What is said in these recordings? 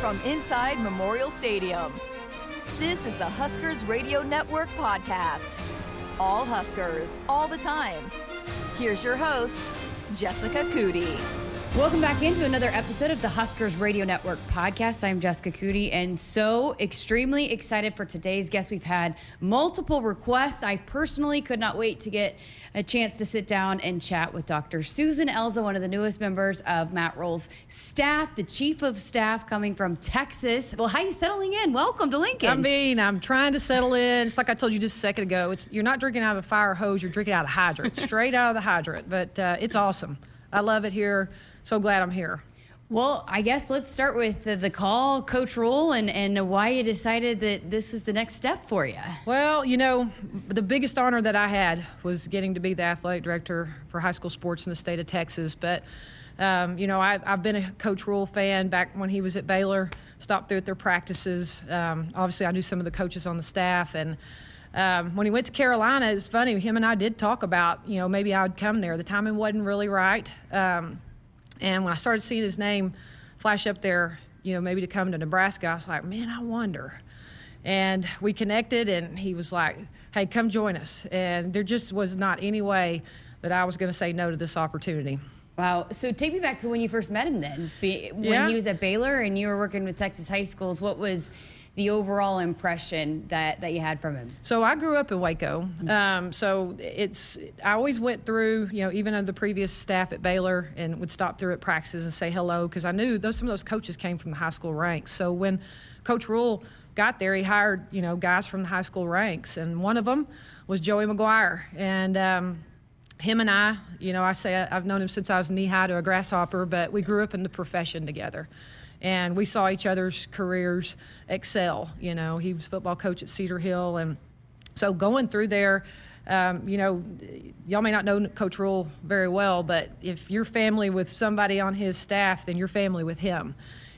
from inside Memorial Stadium. This is the Huskers Radio Network podcast. All Huskers, all the time. Here's your host, Jessica Coody. Welcome back into another episode of the Huskers Radio Network podcast. I'm Jessica Coody and so extremely excited for today's guest. We've had multiple requests. I personally could not wait to get a chance to sit down and chat with Dr. Susan Elza, one of the newest members of Matt Rhule's staff, the chief of staff coming from Texas. Well, how are you settling in? Welcome to Lincoln. I mean, I'm trying to settle in. It's like I told you just a second ago. It's you're not drinking out of a fire hose. You're drinking out of a hydrant, straight out of the hydrant. But uh, it's awesome. I love it here so glad I'm here. Well, I guess let's start with the, the, call, Coach Rhule, and, and why you decided that this is the next step for you. Well, you know, the biggest honor that I had was getting to be the athletic director for high school sports in the state of Texas. But, um, you know, I, have been a Coach Rhule fan back when he was at Baylor, stopped through at their practices. Um, obviously, I knew some of the coaches on the staff. And um, when he went to Carolina, it's funny, him and I did talk about, you know, maybe I would come there. The timing wasn't really right. And when I started seeing his name flash up there, you know, maybe to come to Nebraska, I was like, man, I wonder. And we connected, and he was like, hey, come join us. And there just was not any way that I was going to say no to this opportunity. Wow. So take me back to when you first met him then. When yeah. he was at Baylor and you were working with Texas high schools, what was the overall impression that, that you had from him? So I grew up in Waco. Um, so it's I always went through, you know, even under the previous staff at Baylor, and would stop through at practices and say hello because I knew those some of those coaches came from the high school ranks. So when Coach Rhule got there, he hired you know guys from the high school ranks, and one of them was Joey McGuire, and. Um, him and I, you know, I say I've known him since I was knee high to a grasshopper, but we grew up in the profession together and we saw each other's careers excel. You know, he was football coach at Cedar Hill, and so going through there. Um, you know, y'all may not know Coach Rhule very well, but if you're family with somebody on his staff, then you're family with him.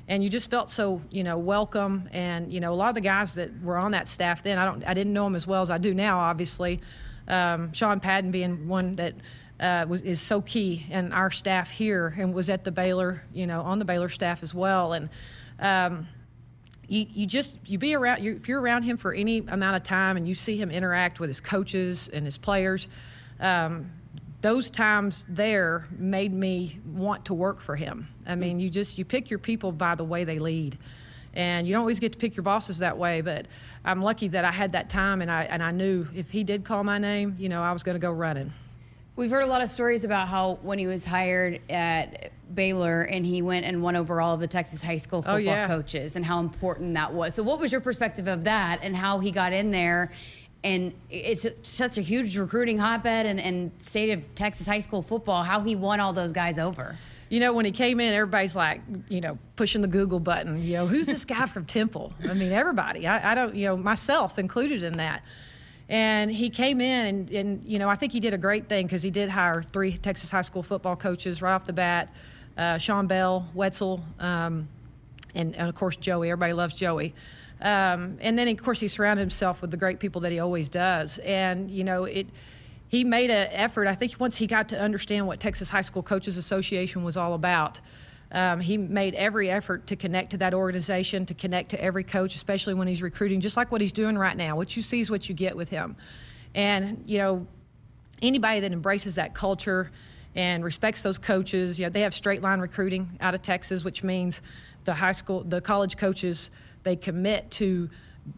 And you just felt so, you know, welcome. And you know, a lot of the guys that were on that staff then, I don't, I didn't know them as well as I do now, obviously. Um, Sean Padden being one that uh, was, is so key, and our staff here, and was at the Baylor, you know, on the Baylor staff as well, and. Um, you, you just you be around you, if you're around him for any amount of time and you see him interact with his coaches and his players um, those times there made me want to work for him i mean you just you pick your people by the way they lead and you don't always get to pick your bosses that way but i'm lucky that i had that time and i and i knew if he did call my name you know i was going to go running We've heard a lot of stories about how when he was hired at Baylor and he went and won over all of the Texas high school oh, football oh, yeah. coaches and how important that was. So, what was your perspective of that and how he got in there? And it's such a huge recruiting hotbed and, and state of Texas high school football, how he won all those guys over. You know, when he came in, everybody's like, you know, pushing the Google button. You know, who's this guy from Temple? I mean, everybody. I, I don't, you know, myself included in that. And he came in, and, and you know, I think he did a great thing because he did hire three Texas high school football coaches right off the bat uh, Sean Bell, Wetzel, um, and, and, of course, Joey. Everybody loves Joey. Um, and then, of course, he surrounded himself with the great people that he always does. And, you know, it he made an effort. I think once he got to understand what Texas High School Coaches Association was all about, um, he made every effort to connect to that organization, to connect to every coach, especially when he's recruiting, just like what he's doing right now. What you see is what you get with him. And, you know, anybody that embraces that culture and respects those coaches, you know, they have straight line recruiting out of Texas, which means the high school, the college coaches, they commit to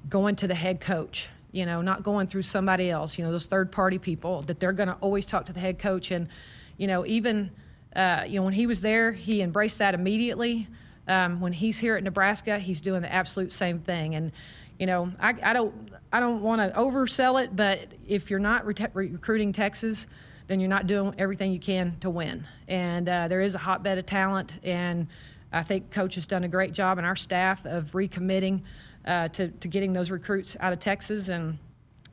going to the head coach you know, not going through somebody else, you know, those third party people that they're going to always talk to the head coach. And, you know, even uh, you know, when he was there, he embraced that immediately. Um, when he's here at Nebraska, he's doing the absolute same thing. And you know, I, I don't I don't want to oversell it, but if you're not re- recruiting Texas, then you're not doing everything you can to win. And uh, there is a hotbed of talent, and I think coach has done a great job, and our staff of recommitting uh, to to getting those recruits out of Texas and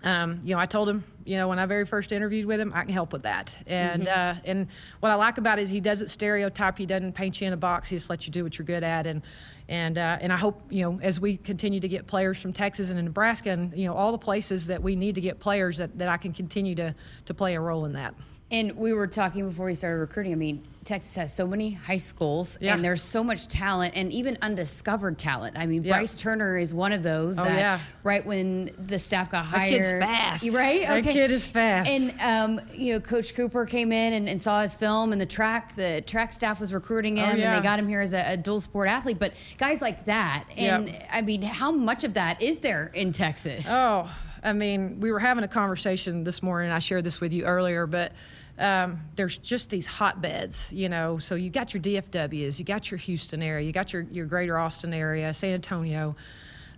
um, you know, I told him, you know, when I very first interviewed with him, I can help with that. And mm-hmm. uh, and what I like about it is he doesn't stereotype. He doesn't paint you in a box. He just lets you do what you're good at. And and uh, and I hope you know as we continue to get players from Texas and Nebraska and you know all the places that we need to get players that, that I can continue to to play a role in that. And we were talking before we started recruiting. I mean, Texas has so many high schools Yeah. and there's so much talent and even undiscovered talent. I mean, Yeah. Bryce Turner is one of those Oh, that yeah. right when the staff got hired. kid's fast. Right? That kid is fast. And, um, you know, Coach Cooper came in and, and saw his film and the track, the track staff was recruiting him Oh, and they got him here as a, a dual sport athlete. But guys like that, and. I mean, how much of that is there in Texas? Oh, I mean, we were having a conversation this morning. I shared this with you earlier, but um, there's just these hotbeds, you know. So you got your DFWs, you got your Houston area, you got your, your greater Austin area, San Antonio.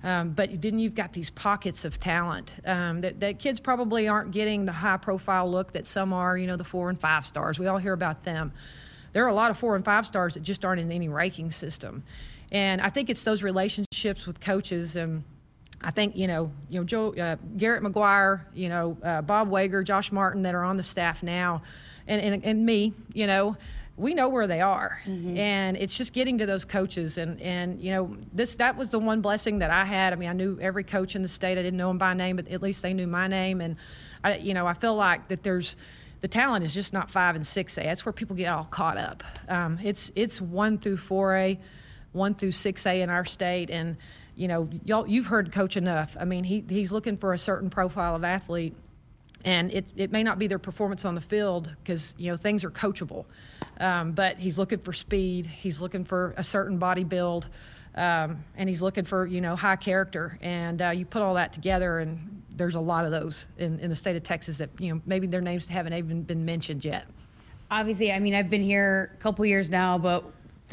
Um, but then you've got these pockets of talent um, that, that kids probably aren't getting the high profile look that some are, you know, the four and five stars. We all hear about them. There are a lot of four and five stars that just aren't in any ranking system. And I think it's those relationships with coaches and I think you know, you know, Joe uh, Garrett McGuire, you know, uh, Bob Wager, Josh Martin that are on the staff now, and and, and me, you know, we know where they are, and it's just getting to those coaches, and and you know, this that was the one blessing that I had. I mean, I knew every coach in the state. I didn't know them by name, but at least they knew my name, and I, you know, I feel like that there's. The talent is just not five and six A. That's where people get all caught up. Um, it's it's one through four A, one through six A in our state, and you know, y'all, you've heard coach enough. I mean, he, he's looking for a certain profile of athlete, and it, it may not be their performance on the field because, you know, things are coachable. Um, but he's looking for speed, he's looking for a certain body build, um, and he's looking for, you know, high character. And uh, you put all that together, and there's a lot of those in, in the state of Texas that, you know, maybe their names haven't even been mentioned yet. obviously, I mean, I've been here a couple years now, but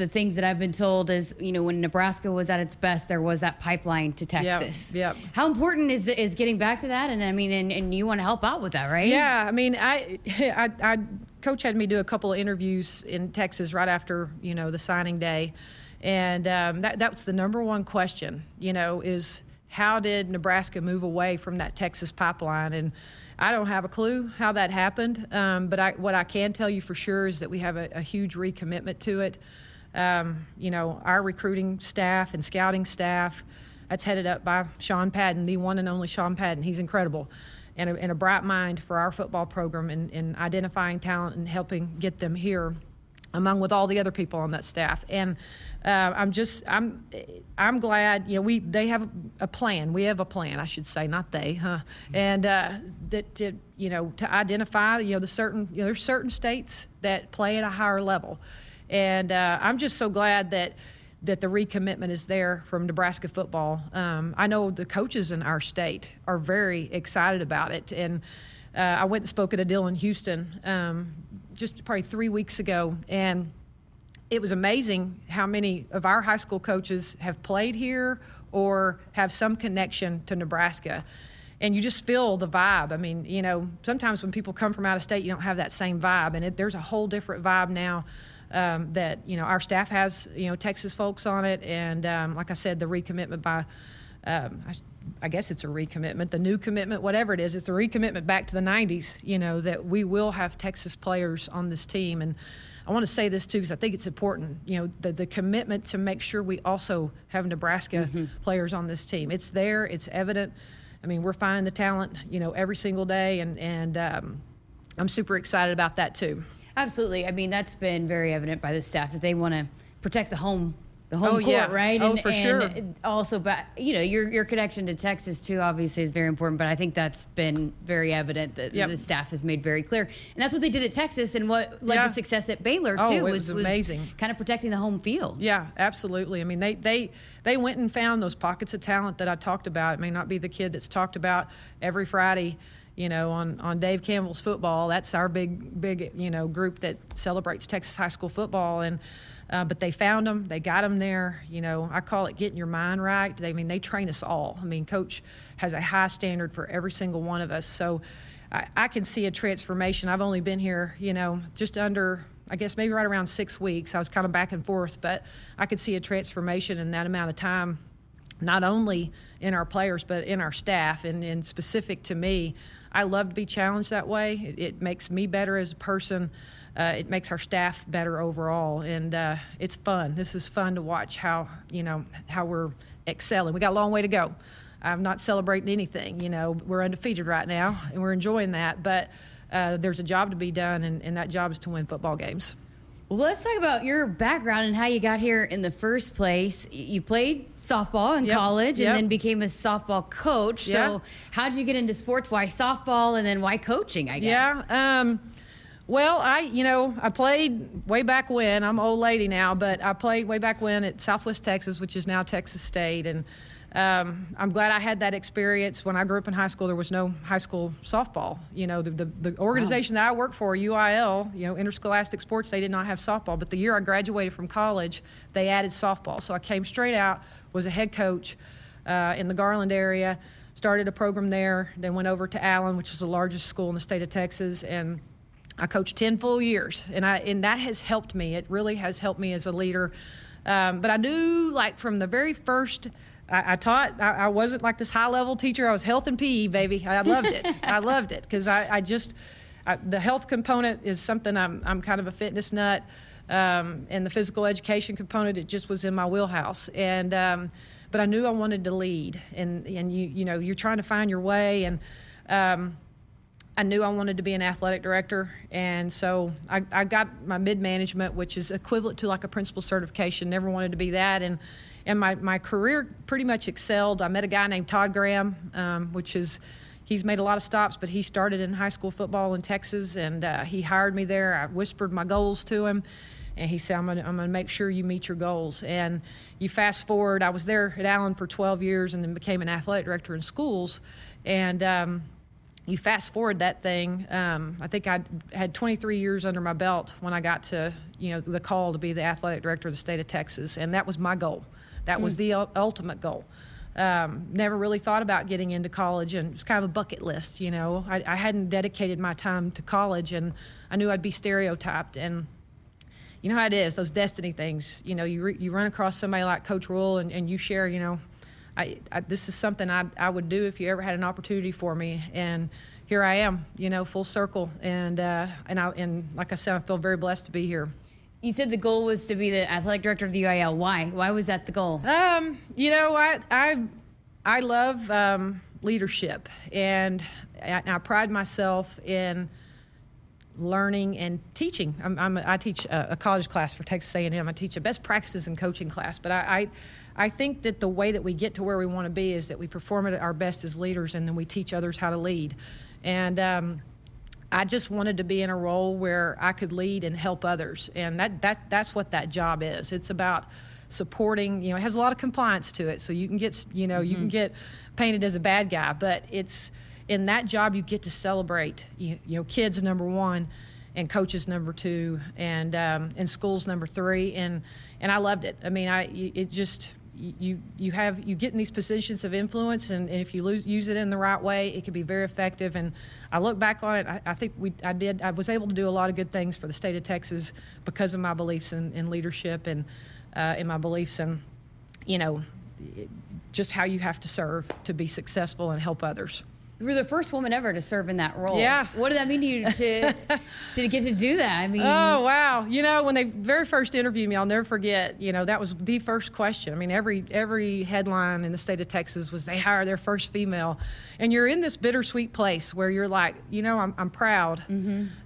the things that I've been told is, you know, when Nebraska was at its best, there was that pipeline to Texas. yep. How important is is getting back to that? And I mean, and, and you want to help out with that, right? Yeah, I mean, I, I, I, coach had me do a couple of interviews in Texas right after you know the signing day, and um, that that was the number one question. You know, is how did Nebraska move away from that Texas pipeline? And I don't have a clue how that happened, um, but I, what I can tell you for sure is that we have a, a huge recommitment to it. Um, you know, our recruiting staff and scouting staff, that's headed up by Sean Padden, the one and only Sean Padden. He's incredible. And a, and a bright mind for our football program in identifying talent and helping get them here among with all the other people on that staff. And uh, I'm just I'm I'm glad you know we they have a plan. We have a plan, I should say, not they, huh? And uh, that to, you know to identify you know the certain you know there's certain states that play at a higher level, and uh, I'm just so glad that that the recommitment is there from Nebraska football. Um, I know the coaches in our state are very excited about it, and uh, I went and spoke at a deal in Houston um, just probably three weeks ago, and it was amazing how many of our high school coaches have played here or have some connection to Nebraska. And you just feel the vibe. I mean, you know, sometimes when people come from out of state, you don't have that same vibe. And it, there's a whole different vibe now um, that, you know, our staff has, you know, Texas folks on it. And um, like I said, the recommitment by, um, I, I guess it's a recommitment, the new commitment, whatever it is, it's a recommitment back to the 90s, you know, that we will have Texas players on this team. And I want to say this too because I think it's important. You know, the, the commitment to make sure we also have Nebraska players on this team. It's there. It's evident. I mean, we're finding the talent, you know, every single day, and and um, I'm super excited about that too. Absolutely. I mean, that's been very evident by the staff that they want to protect the home, the home Oh, court, yeah. right? Oh, and, for and sure. Also, but you know, your your connection to Texas too, obviously, is very important. But I think that's been very evident that Yep. the staff has made very clear, and that's what they did at Texas, and what led Yeah. to success at Baylor Oh, too. it was amazing. kind of protecting the home field. Yeah, absolutely. I mean, they they they went and found those pockets of talent that I talked about. It may not be the kid that's talked about every Friday, you know, on on Dave Campbell's football. That's our big big you know group that celebrates Texas high school football and. Uh, but they found them. They got them there. You know, I call it getting your mind right. They, I mean, they train us all. I mean, coach has a high standard for every single one of us. So, I, I can see a transformation. I've only been here, you know, just under I guess maybe right around six weeks. I was kind of back and forth, but I could see a transformation in that amount of time, not only in our players, but in our staff. And, and specific to me, I love to be challenged that way. It, it makes me better as a person. Uh, it makes our staff better overall, and uh, it's fun. This is fun to watch how you know how we're excelling. We got a long way to go. I'm not celebrating anything. You know, we're undefeated right now, and we're enjoying that. But uh, there's a job to be done, and, and that job is to win football games. Well, let's talk about your background and how you got here in the first place. You played softball in Yep. college and Yep. then became a softball coach. Yeah. So, how did you get into sports? Why softball and then why coaching, I guess? Yeah. Um, well, I, you know, I played way back when. I'm an old lady now, but I played way back when at Southwest Texas, which is now Texas State, and um, I'm glad I had that experience. When I grew up in high school, there was no high school softball. You know, the the, the organization that I work for, UIL, you know, Interscholastic Sports, they did not have softball. But the year I graduated from college, they added softball. So I came straight out, was a head coach uh, in the Garland area, started a program there, then went over to Allen, which is the largest school in the state of Texas, and I coached 10 full years, and I and that has helped me. It really has helped me as a leader. Um, but I knew, like from the very first, I, taught. I, I wasn't like this high level teacher. I was health and PE, baby. I loved it. I loved it because I, I just I, the health component is something I'm I'm kind of a fitness nut, um, and the physical education component it just was in my wheelhouse. And um, but I knew I wanted to lead, and and you you know you're trying to find your way and. Um, I knew I wanted to be an athletic director, and so I, I got my mid management, which is equivalent to like a principal certification. Never wanted to be that, and and my, my career pretty much excelled. I met a guy named Todd Graham, um, which is he's made a lot of stops, but he started in high school football in Texas, and uh, he hired me there. I whispered my goals to him, and he said, "I'm I'm gonna make sure you meet your goals." And you fast forward, I was there at Allen for 12 years, and then became an athletic director in schools, and um, you fast forward that thing. Um, I think I had 23 years under my belt when I got to you know the call to be the athletic director of the state of Texas, and that was my goal. That was the ul- ultimate goal. Um, never really thought about getting into college, and it was kind of a bucket list. You know, I, I hadn't dedicated my time to college, and I knew I'd be stereotyped and you know how it is those destiny things you know you, re, you run across somebody like coach Rhule and, and you share you know I, I, this is something I, I would do if you ever had an opportunity for me and here i am you know full circle and uh, and, I, and like i said i feel very blessed to be here You said the goal was to be the athletic director of the UIL. Why? Why was that the goal? Um, you know, I I I love um, leadership, and I, I pride myself in learning and teaching. I'm, I'm I teach a, a college class for Texas A&M. I teach a best practices in coaching class, but I, I I think that the way that we get to where we want to be is that we perform at our best as leaders, and then we teach others how to lead, and. Um, I just wanted to be in a role where I could lead and help others, and that, that that's what that job is. It's about supporting. You know, it has a lot of compliance to it, so you can get you know you can get painted as a bad guy, but it's in that job you get to celebrate. You, you know, kids number one, and coaches number two, and um, and schools number three, and and I loved it. I mean, I it just you you have you get in these positions of influence and, and if you lose, use it in the right way it can be very effective and i look back on it I, I think we i did i was able to do a lot of good things for the state of texas because of my beliefs in, in leadership and uh, in my beliefs in you know just how you have to serve to be successful and help others You were the first woman ever to serve in that role. Yeah. What did that mean to you to to get to do that? I mean, Oh wow! You know, when they very first interviewed me, I'll never forget. You know, that was the first question. I mean, every every headline in the state of Texas was they hire their first female, and you're in this bittersweet place where you're like, you know, I'm I'm proud,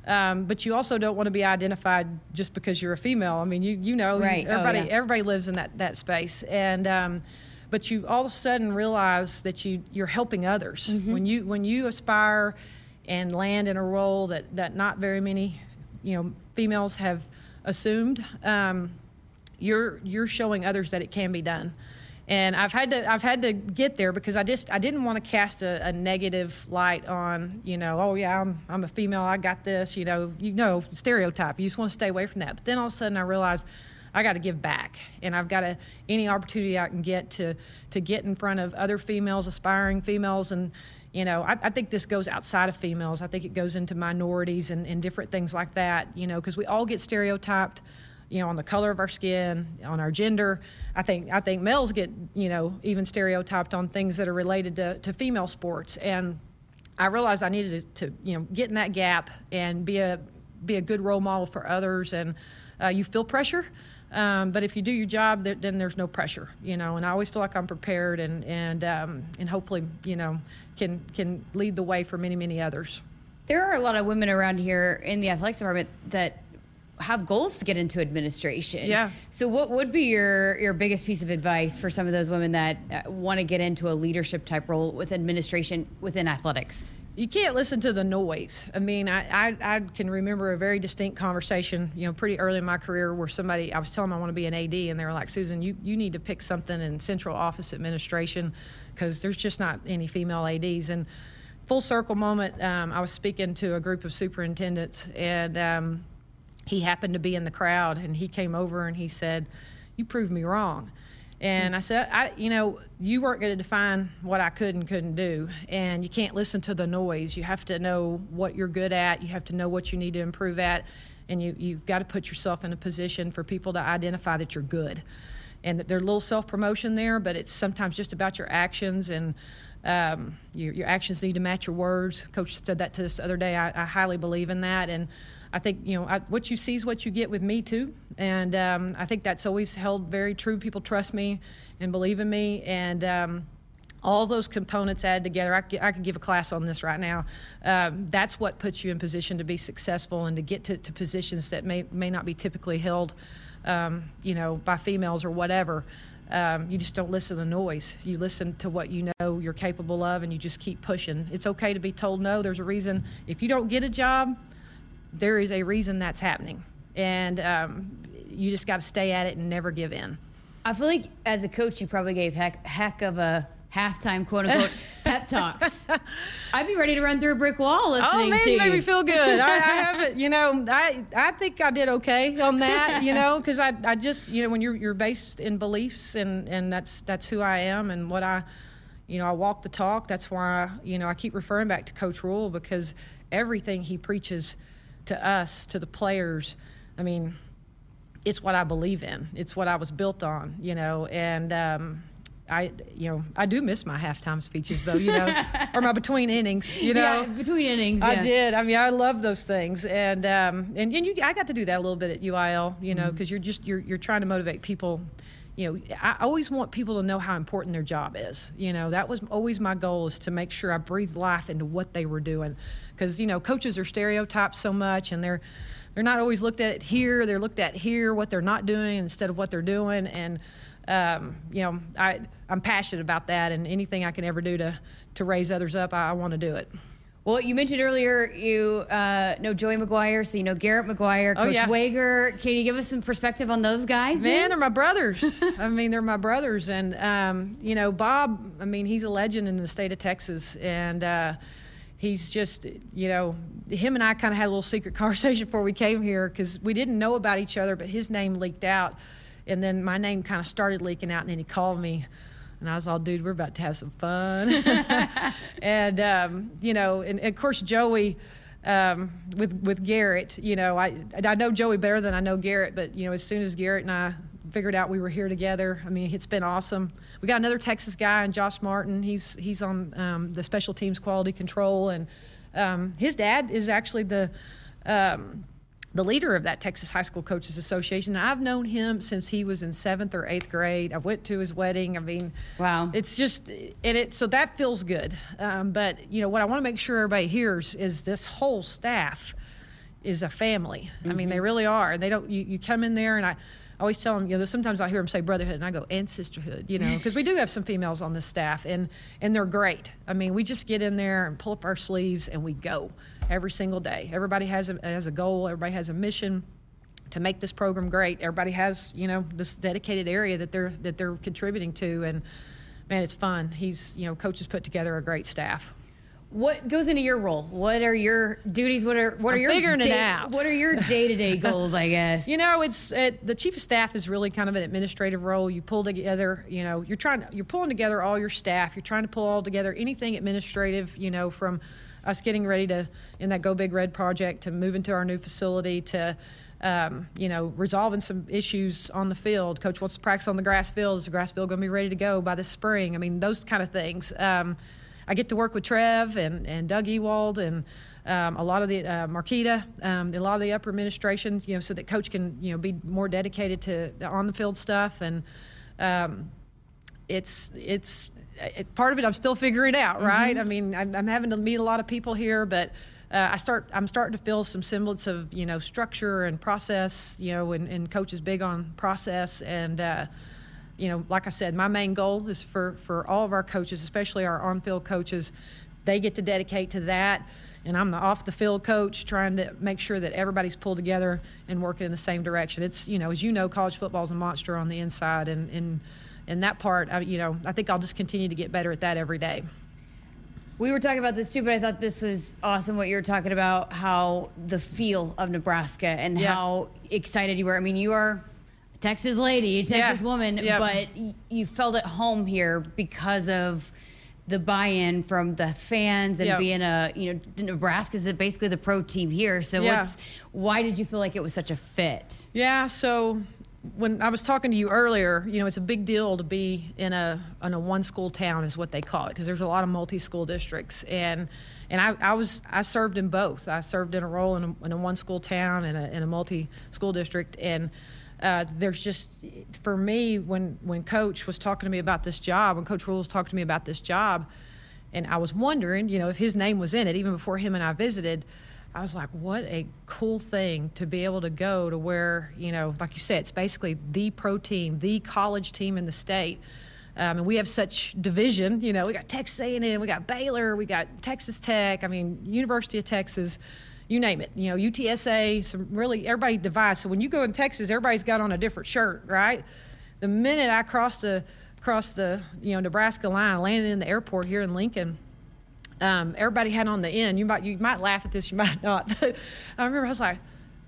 um, but you also don't want to be identified just because you're a female. I mean, you you know, Right. Oh, everybody yeah. everybody lives in that that space, and. Um, but you all of a sudden realize that you you're helping others. Mm-hmm. when you when you aspire and land in a role that that not very many you know females have assumed um, you're you're showing others that it can be done. And I've had to I've had to get there because I just I didn't want to cast a, a negative light on you know oh yeah I'm I'm a female I got this you know you know stereotype you just want to stay away from that. But then all of a sudden I realized I got to give back, and I've got to any opportunity I can get to to get in front of other females, aspiring females, and you know I, I think this goes outside of females. I think it goes into minorities and, and different things like that. You know, because we all get stereotyped. You know, on the color of our skin, on our gender. I think I think males get you know even stereotyped on things that are related to, to female sports, and I realized I needed to, to you know get in that gap and be a be a good role model for others. And uh, you feel pressure, um, but if you do your job, then there's no pressure, you know. And I always feel like I'm prepared and and um, and hopefully, you know, can can lead the way for many many others. there are a lot of women around here in the athletics department that have goals to get into administration. Yeah. So, what would be your your biggest piece of advice for some of those women that uh, want to get into a leadership type role with administration within athletics? You can't listen to the noise. I mean, I, I, I, can remember a very distinct conversation, you know, pretty early in my career where somebody, I was telling them I want to be an AD, and they were like, Susan, you, you need to pick something in central office administration because there's just not any female ADs. And full circle moment, um, I was speaking to a group of superintendents, and um, he happened to be in the crowd, and he came over and he said, You proved me wrong. And I said, I, you know, you weren't going to define what I could and couldn't do. And you can't listen to the noise. You have to know what you're good at. You have to know what you need to improve at. And you, you've got to put yourself in a position for people to identify that you're good. And that there's a little self promotion there, but it's sometimes just about your actions. And um, your, your, actions need to match your words. Coach said that to us the other day. I, I highly believe in that. And I think you know I, what you see is what you get with me too, and um, I think that's always held very true. People trust me and believe in me, and um, all those components added together. I, I, could give a class on this right now. Um, that's what puts you in position to be successful and to get to, to positions that may may not be typically held, um, you know, by females or whatever. Um, you just don't listen to the noise. You listen to what you know you're capable of, and you just keep pushing. It's okay to be told no. There's a reason. If you don't get a job, there is a reason that's happening. And um, you just got to stay at it and never give in. I feel like as a coach, you probably gave heck, heck of a halftime quote unquote pep talks. I'd be ready to run through a brick wall listening oh, man, to you. made me feel good. I, I haven't, you know, I I think I did okay on that, you know, because I, I just, you know, when you're you're based in beliefs and and that's that's who I am and what I, you know, I walk the talk. That's why you know I keep referring back to Coach Rhule because everything he preaches to us, to the players. I mean, it's what I believe in. It's what I was built on, you know, and um, I, you know, I do miss my halftime speeches though, you know, or my between innings, you know. Yeah, between innings. Yeah. I did. I mean, I love those things, and um, and and you, I got to do that a little bit at UIL, you know, because mm-hmm. you're just you're you're trying to motivate people. You know, I always want people to know how important their job is. You know, that was always my goal is to make sure I breathe life into what they were doing because you know coaches are stereotyped so much and they're they're not always looked at here they're looked at here what they're not doing instead of what they're doing and um, you know I I'm passionate about that and anything I can ever do to to raise others up I, I want to do it. Well, you mentioned earlier you uh, know Joey McGuire, so you know Garrett McGuire, oh, Coach oh, yeah. Wager. Can you give us some perspective on those guys? Man, then? they're my brothers. I mean, they're my brothers, and um, you know Bob. I mean, he's a legend in the state of Texas, and uh, he's just, you know, him and I kind of had a little secret conversation before we came here because we didn't know about each other, but his name leaked out. And then my name kind of started leaking out, and then he called me. And I was all, dude, we're about to have some fun. and, um, you know, and, and, of course, Joey, um, with, with Garrett, you know, I, I know Joey better than I know Garrett, but, you know, as soon as Garrett and I figured out we were here together, I mean, it's been awesome we got another Texas guy, and Josh Martin. He's he's on um, the special teams quality control, and um, his dad is actually the um, the leader of that Texas High School Coaches Association. I've known him since he was in seventh or eighth grade. I went to his wedding. I mean, wow, it's just and it so that feels good. Um, but you know what I want to make sure everybody hears is this whole staff is a family. Mm-hmm. I mean, they mm-hmm. really are. And they don't. You, you come in there and I I always tell them, you know, sometimes I hear them say brotherhood, and I go and sisterhood, you know, because we do have some females on this staff, and and they're great. I mean, we just get in there and pull up our sleeves, and we go every single day. Everybody has a has a goal. Everybody has a mission to make this program great. Everybody has, you know, this dedicated area that they're that they're contributing to, and man, it's fun. He's, you know, coaches put together a great staff. What goes into your role? What are your duties? What are what I'm are your figuring day, it out? What are your day to day goals? I guess you know it's it, the chief of staff is really kind of an administrative role. You pull together, you know, you're trying you're pulling together all your staff. You're trying to pull all together anything administrative, you know, from us getting ready to in that Go Big Red project to move into our new facility to. Um, you know, resolving some issues on the field. Coach wants to practice on the grass field. Is the grass field going to be ready to go by this spring? I mean, those kind of things. Um, I get to work with Trev and, and Doug Ewald and um, a lot of the uh, Marquita, um, a lot of the upper administration, you know, so that coach can you know be more dedicated to the on the field stuff and um, it's it's it, part of it I'm still figuring out, right? Mm-hmm. I mean, I'm, I'm, having to meet a lot of people here, but uh, I start I'm starting to feel some semblance of you know structure and process. You know, and, and coach is big on process and. Uh, you know, like I said, my main goal is for, for all of our coaches, especially our on field coaches, they get to dedicate to that. And I'm the off the field coach trying to make sure that everybody's pulled together and working in the same direction. It's, you know, as you know, college football is a monster on the inside. And, and, and that part, I, you know, I think I'll just continue to get better at that every day. We were talking about this too, but I thought this was awesome what you were talking about how the feel of Nebraska and Yeah. how excited you were. I mean, you are Texas lady, Texas Yeah. woman, Yeah. but you felt at home here because of the buy-in from the fans and Yeah. being a you know Nebraska's basically the pro team here. So Yeah. what's why did you feel like it was such a fit? Yeah, so when I was talking to you earlier, you know, it's a big deal to be in a in a one school town is what they call it because there's a lot of multi school districts and and I, I was I served in both. I served in a role in a, in a one school town and a, in a multi school district and. Uh, there's just for me when when coach was talking to me about this job when coach Rhule's talked to me about this job and I was wondering, you know, if his name was in it, even before him and I visited. I was like, what a cool thing to be able to go to where, you know, like you said, it's basically the pro team, the college team in the state. Um, and we have such division, you know, we got Texas A&M, we got Baylor, we got Texas Tech, I mean, University of Texas, you name it, you know, UTSA, some really, everybody divides. So when you go in Texas, everybody's got on a different shirt, right? The minute I crossed the, crossed the, you know, Nebraska line, landed in the airport here in Lincoln, um, everybody had on the end. You might you might laugh at this, you might not. But I remember I was like,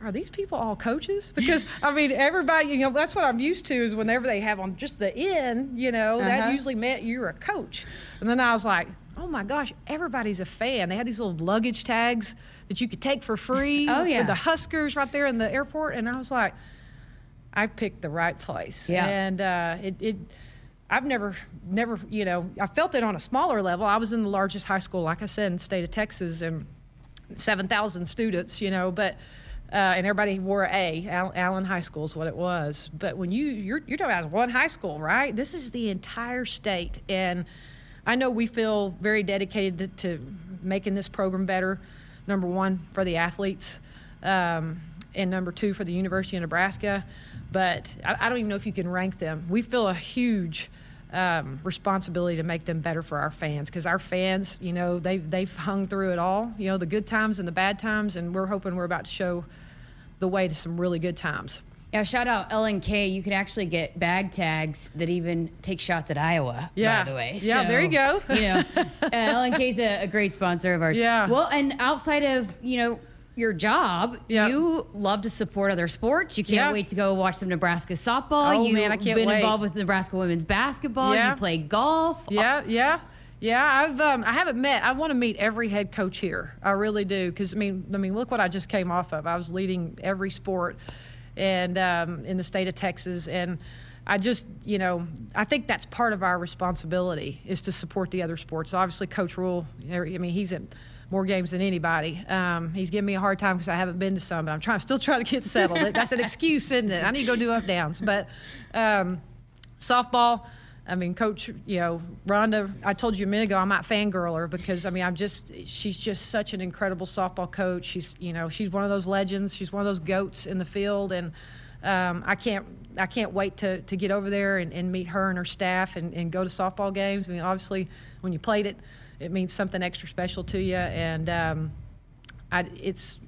are these people all coaches? Because I mean, everybody, you know, that's what I'm used to is whenever they have on just the end, you know, Uh-huh. that usually meant you're a coach. And then I was like, oh my gosh, everybody's a fan. They had these little luggage tags that you could take for free. Oh, yeah. With the Huskers right there in the airport, and I was like, I picked the right place. Yeah. And uh, it, it, I've never, never, you know, I felt it on a smaller level. I was in the largest high school, like I said, in the state of Texas, and 7,000 students, you know, but. Uh, and everybody wore a Al- Allen High School is what it was. But when you you're, you're talking about one high school, right? This is the entire state, and I know we feel very dedicated to, to making this program better. Number one for the athletes, um, and number two for the University of Nebraska. But I, I don't even know if you can rank them. We feel a huge um, responsibility to make them better for our fans because our fans, you know, they they've hung through it all. You know, the good times and the bad times, and we're hoping we're about to show the way to some really good times. Yeah, shout out LNK. You can actually get bag tags that even take shots at Iowa. Yeah. by the way. Yeah, there you go. you know, uh, LNK is a, a great sponsor of ours. Yeah. Well, and outside of you know your job, Yeah. you love to support other sports. You can't Yeah. wait to go watch some Nebraska softball. Oh, You've man, I can't been wait. involved with Nebraska women's basketball. Yeah. You play golf. Yeah, yeah, yeah. I've um, I haven't met. I want to meet every head coach here. I really do because I mean, I mean, look what I just came off of. I was leading every sport, and um, in the state of Texas, and I just, you know, I think that's part of our responsibility is to support the other sports. Obviously, Coach Rhule. I mean, he's at more games than anybody. Um, he's giving me a hard time because I haven't been to some, but I'm trying, still trying to get settled. That's an excuse, isn't it? I need to go do up downs, but. Um, softball. I mean, Coach, you know, Rhonda. I told you a minute ago, I might fangirl her because I mean, I'm just she's just such an incredible softball coach. She's you know she's one of those legends. She's one of those goats in the field, and um, I can't I can't wait to, to get over there and, and meet her and her staff and, and go to softball games. I mean, obviously, when you played it, it means something extra special to you, and um, I, it's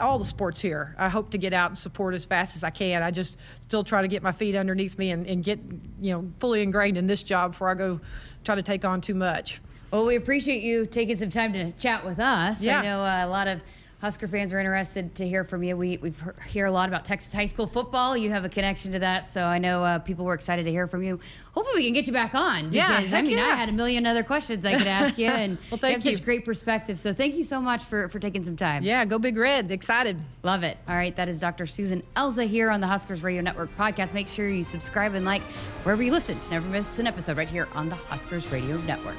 all the sports here. I hope to get out and support as fast as I can. I just still try to get my feet underneath me and, and get you know fully ingrained in this job before I go try to take on too much. Well, we appreciate you taking some time to chat with us. Yeah. I know uh, a lot of Husker fans are interested to hear from you. We we hear a lot about Texas high school football. You have a connection to that, so I know uh, people were excited to hear from you. Hopefully, we can get you back on. Yeah, because I heck mean, I had a million other questions I could ask you, and Well, thank you have you. such great perspective. So, thank you so much for for taking some time. Yeah, go Big Red! Excited. Love it. All right, that is Dr. Susan Elza here on the Huskers Radio Network podcast. Make sure you subscribe and like wherever you listen to never miss an episode right here on the Huskers Radio Network.